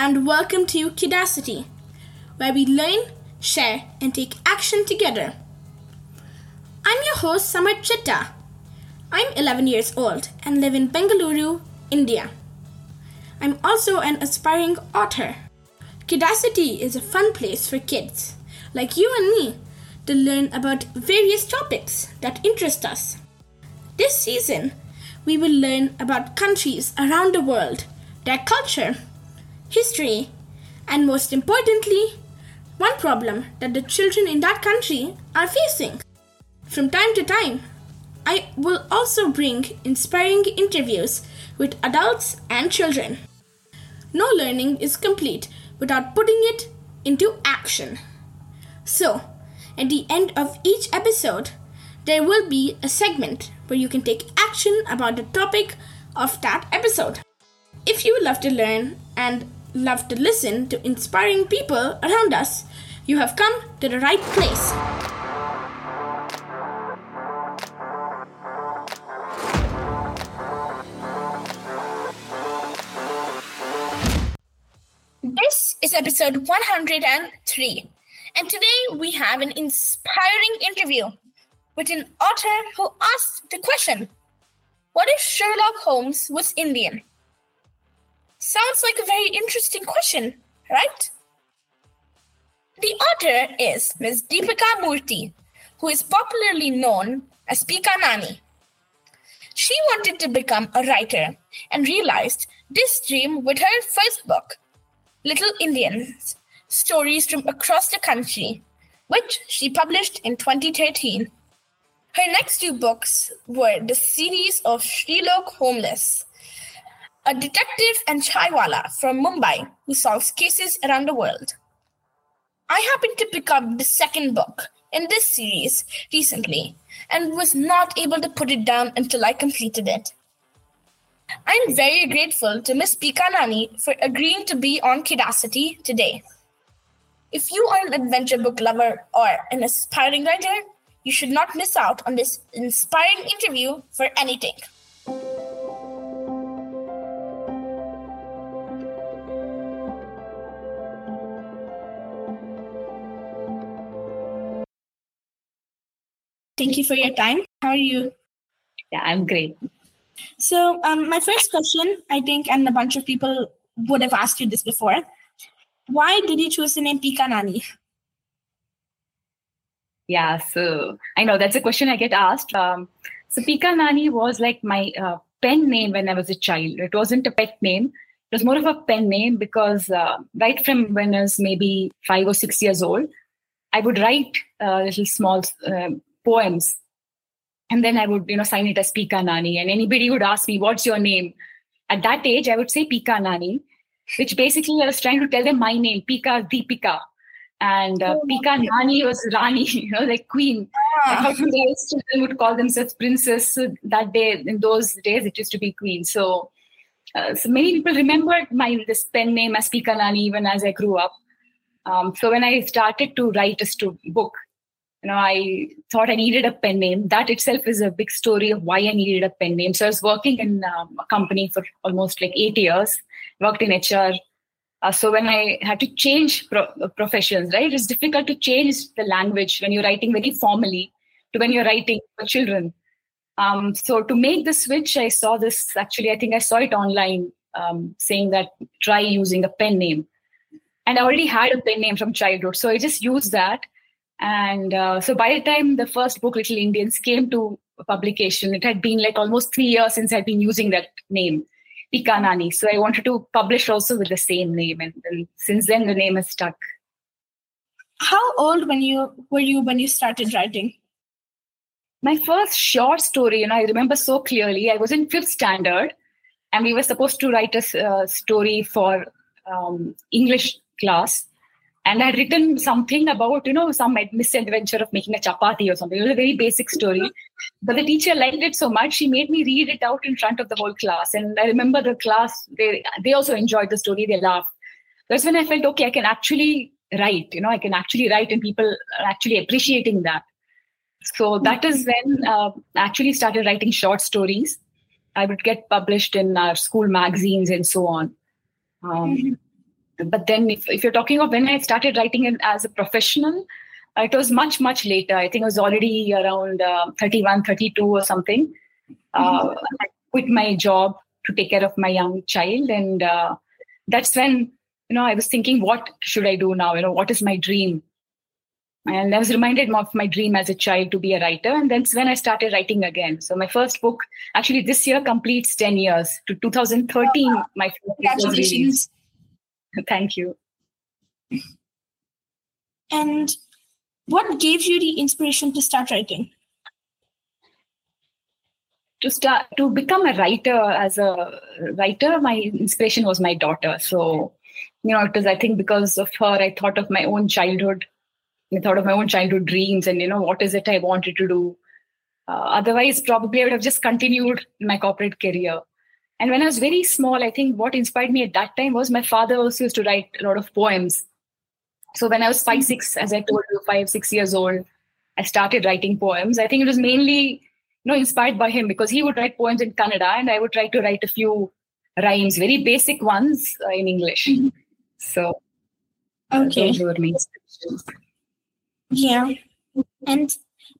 and welcome to Kidacity, where we learn, share, and take action together. I'm your host, Samarth Chitta. I'm 11 years old and live in Bengaluru, India. I'm also an aspiring author. Kidacity is a fun place for kids, like you and me, to learn about various topics that interest us. This season, we will learn about countries around the world, their culture, history, and most importantly, one problem that the children in that country are facing. From time to time, I will also bring inspiring interviews with adults and children. No learning is complete without putting it into action. So, at the end of each episode, there will be a segment where you can take action about the topic of that episode. If you love to learn and love to listen to inspiring people around us, you have come to the right place. This is episode 103, and today we have an inspiring interview with an author who asked the question What if Sherlock Holmes was Indian? Sounds like a very interesting question, right? The author is Ms. Deepika Murthy, who is popularly known as Pika Nani. She wanted to become a writer and realized this dream with her first book, Little Indians Stories from Across the Country, which she published in 2013. Her next two books were the series of Shrilok Homeless, a detective and chaiwala from Mumbai who solves cases around the world. I happened to pick up the second book in this series recently and was not able to put it down until I completed it. I'm very grateful to Miss Pika Nani for agreeing to be on Kidacity today. If you are an adventure book lover or an aspiring writer, you should not miss out on this inspiring interview for anything. Thank you for your time. How are you? Yeah, I'm great. So, um, my first question, I think, and a bunch of people would have asked you this before. Why did you choose the name Pika Nani? Yeah, so I know that's a question I get asked. Um, so Pika Nani was like my uh, pen name when I was a child. It wasn't a pet name. It was more of a pen name because uh, right from when I was maybe five or six years old, I would write uh, little small um, poems and then I would, you know, sign it as Pika Nani. And anybody would ask me, what's your name? At that age, I would say Pika Nani, which basically I was trying to tell them my name, Pika Deepika. And uh, oh, Pika Nani was Rani, you know, like queen. Ah. How children would call themselves princess. So that day, in those days, it used to be queen. So, uh, so many people remembered my this pen name as Pika Nani even as I grew up. Um, so when I started to write a book, you know, I thought I needed a pen name. That itself is a big story of why I needed a pen name. So I was working in um, a company for almost like eight years, worked in HR. Uh, so when I had to change pro- uh, professions, right, it's difficult to change the language when you're writing very formally to when you're writing for children. Um, so to make the switch, I saw this actually, I think I saw it online um, saying that try using a pen name. And I already had a pen name from childhood. So I just used that and uh, so by the time the first book, Little Indians, came to publication, it had been like almost three years since I'd been using that name, Pika Nani. So I wanted to publish also with the same name. And, and since then, the name has stuck. How old when you were you when you started writing? My first short story, you know, I remember so clearly. I was in fifth standard, and we were supposed to write a uh, story for um, English class and I'd written something about, you know, some misadventure of making a chapati or something. It was a very basic story. But the teacher liked it so much, she made me read it out in front of the whole class. And I remember the class, they, they also enjoyed the story, they laughed. That's when I felt, okay, I can actually write, you know, I can actually write and people are actually appreciating that. So that is when uh, I actually started writing short stories. I would get published in our school magazines and so on. Um, mm-hmm but then if, if you're talking of when I started writing as a professional, uh, it was much, much later. I think it was already around uh, 31, 32 or something. Uh, mm-hmm. I quit my job to take care of my young child. And uh, that's when, you know, I was thinking, what should I do now? You know, what is my dream? And I was reminded of my dream as a child to be a writer. And that's when I started writing again. So my first book, actually this year completes 10 years. To 2013, oh, my first book was released. Thank you. And what gave you the inspiration to start writing? To start to become a writer as a writer, my inspiration was my daughter. So, you know, it was I think because of her, I thought of my own childhood. I thought of my own childhood dreams and you know what is it I wanted to do. Uh, otherwise, probably I would have just continued my corporate career. And when I was very small, I think what inspired me at that time was my father also used to write a lot of poems. So when I was five, six, as I told you, five, six years old, I started writing poems. I think it was mainly, you know, inspired by him because he would write poems in Kannada and I would try to write a few rhymes, very basic ones uh, in English. Mm-hmm. So okay. those were my Yeah. And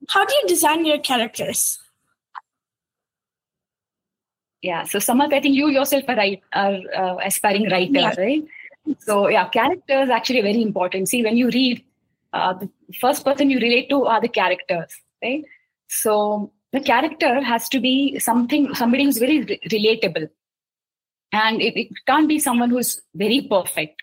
how do you design your characters? Yeah so Samarth, i think you yourself are right are uh, aspiring writer yeah. right? So yeah characters actually very important. See when you read uh, the first person you relate to are the characters right? So the character has to be something somebody who's very re- relatable. And it, it, can't be someone who's very perfect.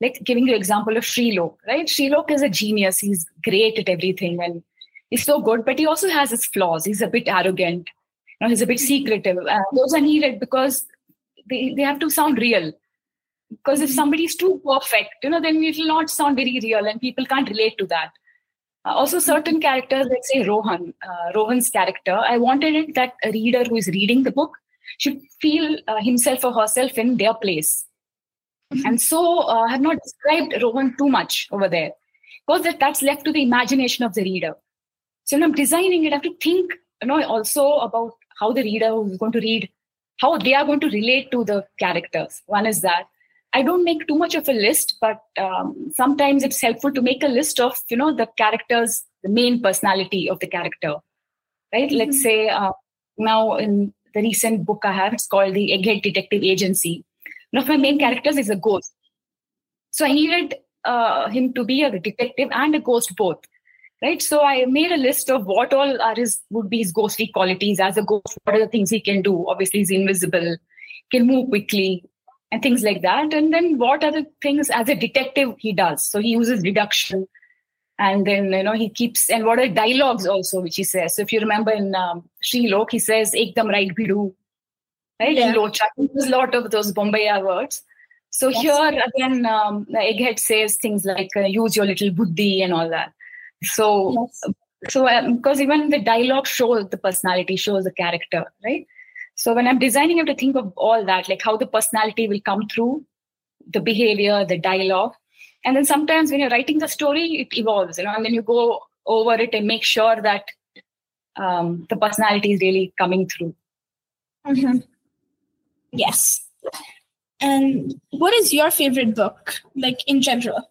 Like giving you example of Sherlock, right? Sherlock is a genius. He's great at everything and he's so good but he also has his flaws. He's a bit arrogant know, he's a bit secretive. Uh, those are needed because they, they have to sound real. Because if somebody's too perfect, you know, then it will not sound very real and people can't relate to that. Uh, also, certain characters, like say Rohan, uh, Rohan's character, I wanted it that a reader who is reading the book should feel uh, himself or herself in their place. Mm-hmm. And so uh, I have not described Rohan too much over there because that, that's left to the imagination of the reader. So when I'm designing it, I have to think you know also about how the reader who's going to read how they are going to relate to the characters. One is that. I don't make too much of a list but um, sometimes it's helpful to make a list of you know the characters the main personality of the character. Right? Mm-hmm. let's say uh, now in the recent book i have it's called the egghead detective agency. One of my main characters is a ghost. So i needed uh, him to be a detective and a ghost both right? So i made a list of what all are his would be his ghostly qualities as a ghost. What are the things he can do? Obviously he's invisible. Can move quickly and things like that. And then what are the things as a detective he does? So he uses deduction and then you know he keeps and what are dialogues also which he says. So if you remember in um, Shrilok he says ekdam right bidu right? Yeah. there's a lot of those bombay words. So yes. here again um, egghead says things like uh, use your little buddhi and all that so, yes. so um, because even the dialogue shows the personality, shows the character, right? So when I'm designing, I have to think of all that, like how the personality will come through, the behavior, the dialogue, and then sometimes when you're writing the story, it evolves, you know, and then you go over it and make sure that um, the personality is really coming through. Mm-hmm. Yes. And what is your favorite book, like in general?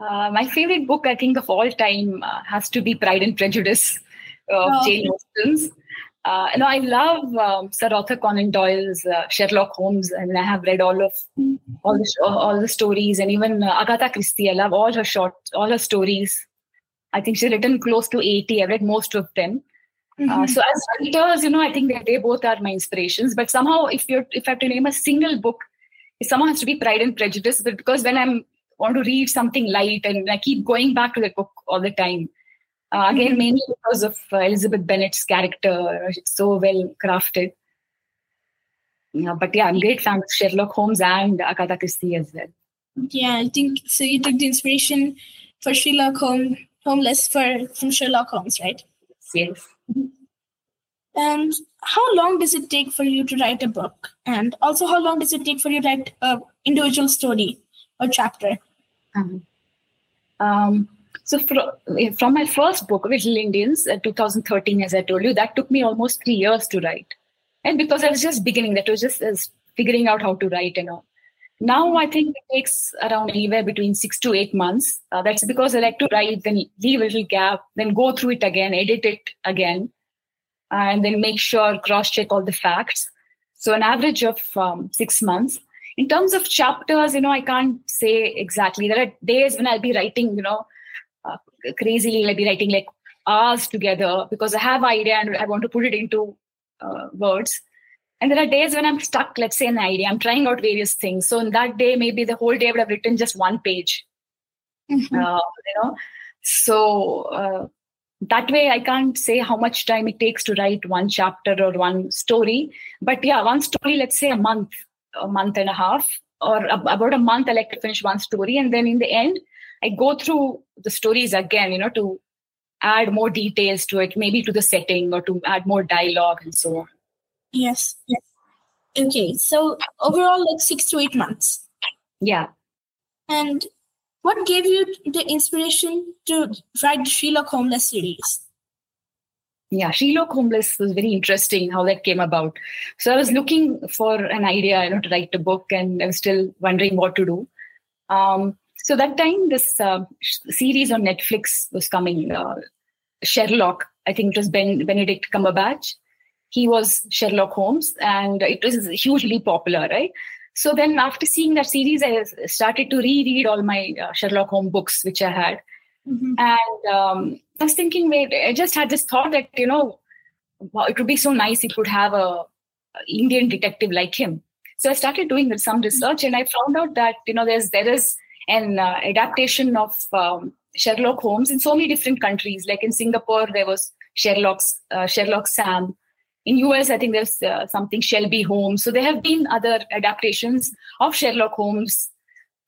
Uh, my favorite book, I think, of all time uh, has to be Pride and Prejudice of oh. Jane Austen's. Uh, you know, I love um, Sir Arthur Conan Doyle's uh, Sherlock Holmes, and I have read all of all the all the stories, and even uh, Agatha Christie. I love all her short, all her stories. I think she's written close to eighty. I've read most of them. Uh, mm-hmm. so as writers, you know, I think that they both are my inspirations. But somehow, if you're if I have to name a single book, it somehow has to be Pride and Prejudice. But because when I'm want to read something light and I keep going back to the book all the time. Uh, again, mm-hmm. mainly because of uh, Elizabeth Bennet's character. It's so well crafted. Yeah, but yeah, I'm great fan of Sherlock Holmes and Agatha Christie as well. Yeah, I think so. You took the inspiration for Sherlock Holmes, Homeless for from Sherlock Holmes, right? Yes. And how long does it take for you to write a book? And also, how long does it take for you to write an individual story? A chapter? Um, um, so from my first book, Little Indians, uh, 2013, as I told you, that took me almost three years to write. And because I was just beginning, that was just as figuring out how to write and all. Now I think it takes around anywhere between six to eight months. Uh, that's because I like to write, then leave a little gap, then go through it again, edit it again, and then make sure cross check all the facts. So an average of um, six months. In terms of chapters, you know, I can't say exactly. There are days when I'll be writing, you know, uh, crazily, I'll be writing like hours together because I have idea and I want to put it into uh, words and there are days when I'm stuck, let's say, an idea. I'm trying out various things. So in that day, maybe the whole day I would have written just one page. Mm-hmm. Uh, you know, so uh, that way I can't say how much time it takes to write one chapter or one story. But yeah, one story, let's say a month, a month and a half, or about a month, I like to finish one story, and then in the end, I go through the stories again. You know, to add more details to it, maybe to the setting or to add more dialogue and so on. Yes. Yes. Okay. So overall, like six to eight months. Yeah. And what gave you the inspiration to write the Shrilok Homeless series? Yeah, Shrilok Homeless was very interesting how that came about. So I was looking for an idea, you know, to write a book, and I was still wondering what to do. Um, so that time, this uh, series on Netflix was coming, uh, Sherlock. I think it was ben, Benedict Cumberbatch he was Sherlock Holmes, and it was hugely popular, right? So then, after seeing that series, I started to reread all my uh, Sherlock Holmes books, which I had, mm-hmm. and um, I was thinking, wait, I just had this thought that you know, it would be so nice if we could have a, a Indian detective like him. So I started doing some research, and I found out that you know, there's there is an uh, adaptation of um, Sherlock Holmes in so many different countries. Like in Singapore, there was Sherlock's uh, Sherlock Sam in us i think there's uh, something shelby holmes so there have been other adaptations of sherlock holmes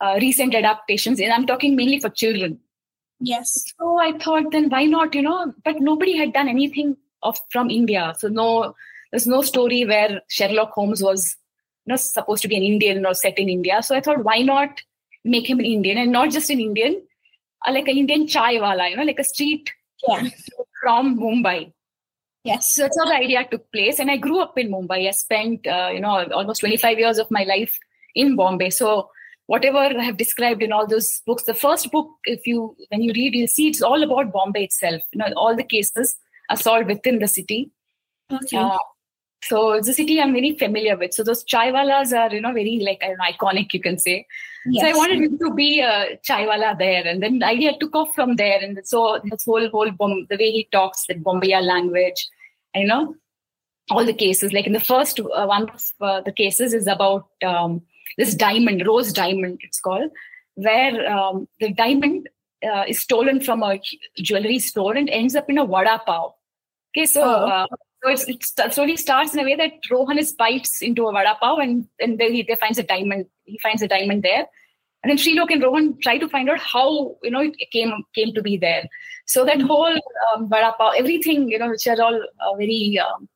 uh, recent adaptations and i'm talking mainly for children yes so i thought then why not you know but nobody had done anything of from india so no there's no story where sherlock holmes was you know supposed to be an indian or set in india so i thought why not make him an indian and not just an indian uh, like an indian chai wala you know like a street yeah. from mumbai Yes. So that's how the idea took place. And I grew up in Mumbai. I spent, uh, you know, almost 25 years of my life in Bombay. So whatever I have described in all those books, the first book, if you, when you read, you'll see it's all about Bombay itself. You know, all the cases are solved within the city. Okay. Uh, so it's a city I'm very familiar with. So those chaiwalas are, you know, very like know, iconic, you can say. Yes. So I wanted to be a chaiwala there, and then the idea took off from there. And so this whole whole the way he talks, the Bombaya language, you know all the cases like in the first uh, one of uh, the cases is about um, this diamond rose diamond it's called where um, the diamond uh, is stolen from a jewelry store and ends up in a vada pav okay so oh. Uh, so it's, it slowly starts in a way that Rohan is bites into a vada pav and, and then he, finds a diamond. He finds a diamond there. And then Sherlock and Rohan try to find out how, you know, it came came to be there. So that mm-hmm. whole um, vada pav, everything, you know, which are all uh, very um,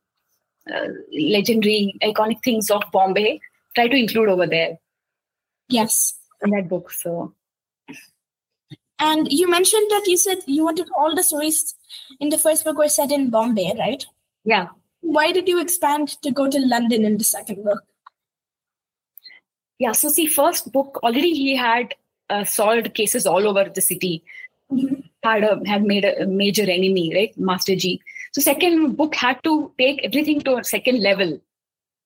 uh, legendary, iconic things of Bombay, try to include over there. Yes. In that book. So. And you mentioned that you said you wanted all the stories in the first book were set in Bombay, right? Yeah. Why did you expand to go to London in the second book? Yeah, so see, first book already he had uh, solved cases all over the city. Mm-hmm had a, had made a major enemy, right? Master G. So second book had to take everything to a second level.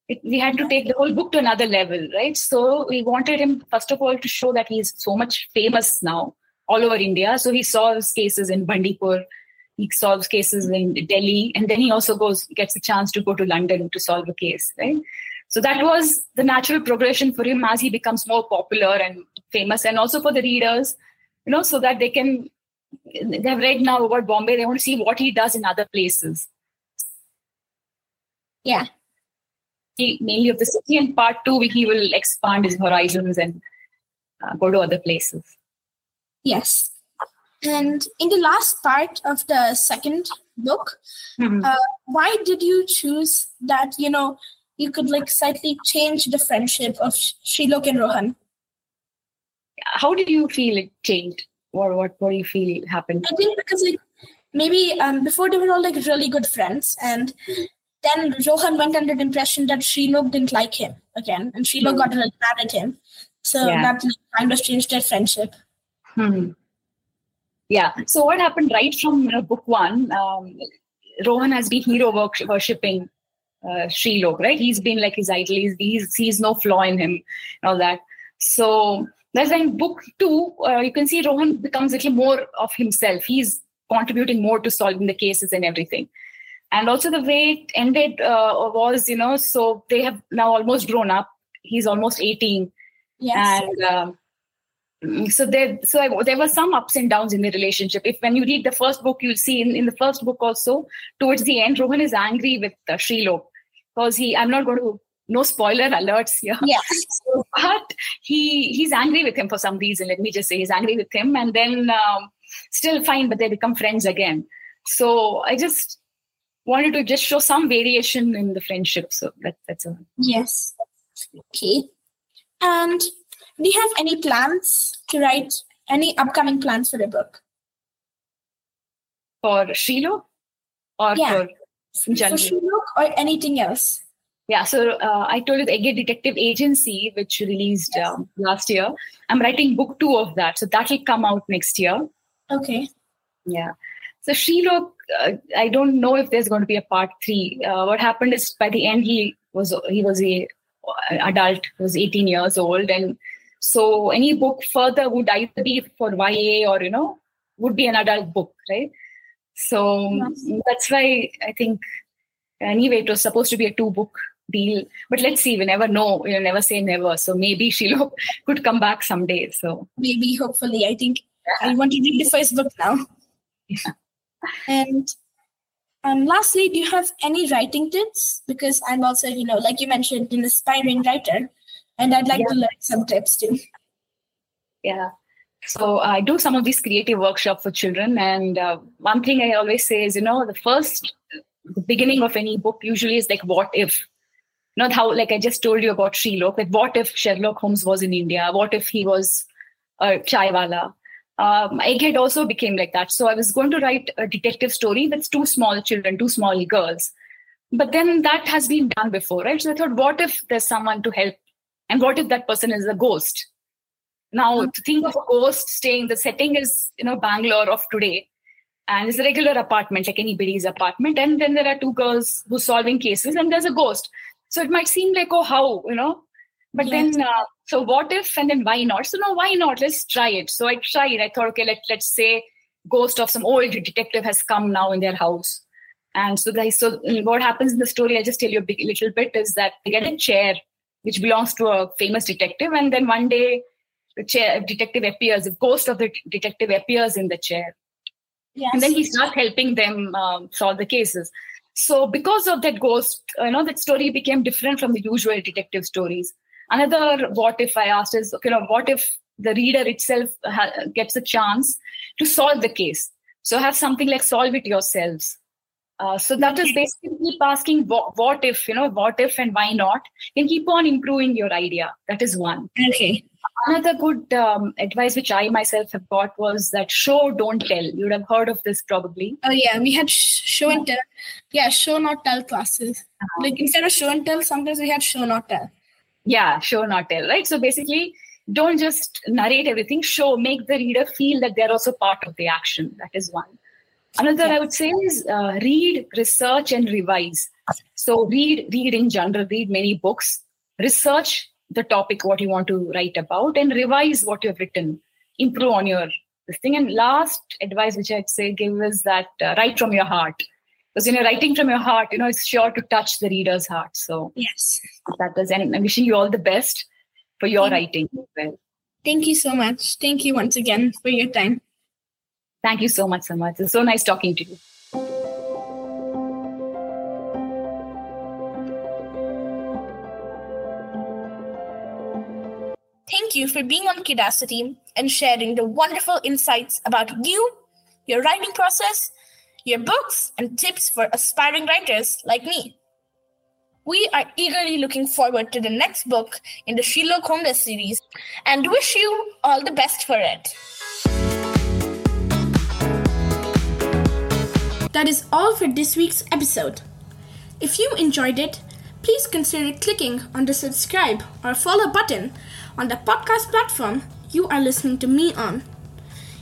It, we had to take the whole book to another level, right? So we wanted him first of all to show that he's so much famous now all over India. So he solves cases in Bandipur, he solves cases in Delhi, and then he also goes gets a chance to go to London to solve a case, right? So that was the natural progression for him as he becomes more popular and famous, and also for the readers, you know, so that they can they've read now about Bombay. They want to see what he does in other places. Yeah. Mainly of the city, and part two, he will expand his horizons and uh, go to other places. Yes. And in the last part of the second book, mm-hmm. uh, why did you choose that, you know, you could like slightly change the friendship of Sherlock and Rohan? How did you feel it changed? or what what do you feel happened? I think because like maybe um before they were all like really good friends and then Rohan went under the impression that Sherlock didn't like him again and Sherlock mm. got really mad at him. So Yeah. that kind of changed their friendship. Hmm. Yeah. So what happened right from know, book one? Um, Rohan has been hero worshipping uh, Shrilok, right? He's been like his idol. He's, he's sees no flaw in him, and all that. So that's in book two, uh, you can see Rohan becomes a little more of himself. He's contributing more to solving the cases and everything. And also the way it ended uh, was, you know, so they have now almost grown up. He's almost 18 Yes. and um, mm, so there so I, there were some ups and downs in the relationship if when you read the first book you'll see in, in the first book also towards the end rohan is angry with uh, Shrilok because he i'm not going to no spoiler alerts here yes. but he he's angry with him for some reason let me just say he's angry with him and then um, still fine but they become friends again so i just wanted to just show some variation in the friendship so that, that's a Yes. Okay. And do you have any plans to write any upcoming plans for a book? for Shrilok or Yeah. for in For? Shrilok or anything else? Yeah, so uh, I told you the Detective Agency, which released Yes. um, last year. I'm writing book two of that, so that will come out next year. Okay. Yeah. So Shrilok, uh, I don't know if there's going to be a part three. Uh, what happened is by the end he was he was a adult, was 18 years old, and so any book further would either be for YA or you know would be an adult book, right? So Yes. that's why I think anyway it was supposed to be a two book deal, but let's see. We never know. You never say never. So maybe Shrilok could come back someday. So Maybe, hopefully. I think I want to read the first book now. And um, lastly, do you have any writing tips? Because I'm also, you know, like you mentioned, an aspiring writer, and I'd like to learn some tips too. Yeah. So I do some of these creative workshops for children, and uh, one thing I always say is, you know, the first, the beginning of any book usually is like, what if? Not how, like I just told you about Sherlock. Like, what if Sherlock Holmes was in India? What if he was a chaiwala? Um, Egghead also became like that. So I was going to write a detective story with two small children, two small girls. But then that has been done before, right? So I thought, what if there's someone to help? And what if that person is a ghost? Now, to think of a ghost staying, the setting is, you know, Bangalore of today. And it's a regular apartment, like anybody's apartment. And then there are two girls who's solving cases, and there's a ghost. So it might seem like, oh, how, you know? But Yes. then, uh, so what if, and then why not? So, no, why not? Let's try it. So I tried. I thought, okay, let, let's say ghost of some old detective has come now in their house. And so, guys, so what happens in the story, I'll just tell you a big, little bit, is that they get a chair which belongs to a famous detective. And then one day, the chair detective appears, the ghost of the detective appears in the chair. Yes. And then he starts helping them um, solve the cases. So, because of that ghost, you know, that story became different from the usual detective stories. Another what if I asked is, you know, what if the reader itself ha- gets a chance to solve the case? So, have something like solve it yourselves. Uh, so that is basically keep asking what, what if, you know, what if and why not, and keep on improving your idea. That is one. okay. Another good um, advice which I myself have got was that show, don't tell. You would have heard of this probably. Oh yeah, we had show and tell. Yeah, show not tell classes. Like instead of show and tell, sometimes we had show not tell. Yeah, show, not tell, right? So basically, don't just narrate everything, show, make the reader feel that they're also part of the action. That is one. Another I would say is uh, read, research, and revise. So read, read in general, read many books, research the topic what you want to write about, and revise what you have written. Improve on your this thing. And last advice which I'd say give is that uh, write from your heart. Because when you're writing from your heart, you know it's sure to touch the reader's heart. So Yes. that does. and I'm wishing you all the best for your Thank writing as well. Thank you so much. Thank you once again for your time. Thank you so much, so much. It's so nice talking to you. Thank you for being on Curiosity and sharing the wonderful insights about you, your writing process, your books, and tips for aspiring writers like me. We are eagerly looking forward to the next book in the Shrilok Homeless series and wish you all the best for it. That is all for this week's episode. If you enjoyed it, please consider clicking on the subscribe or follow button on the podcast platform you are listening to me on.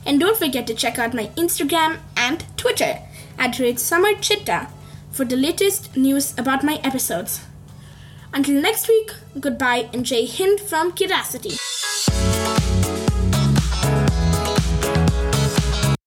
And don't forget to check out my Instagram and Twitter at rate Samarth Chitta for the latest news about my episodes. Until next week, goodbye and Jai Hind from Curiosity.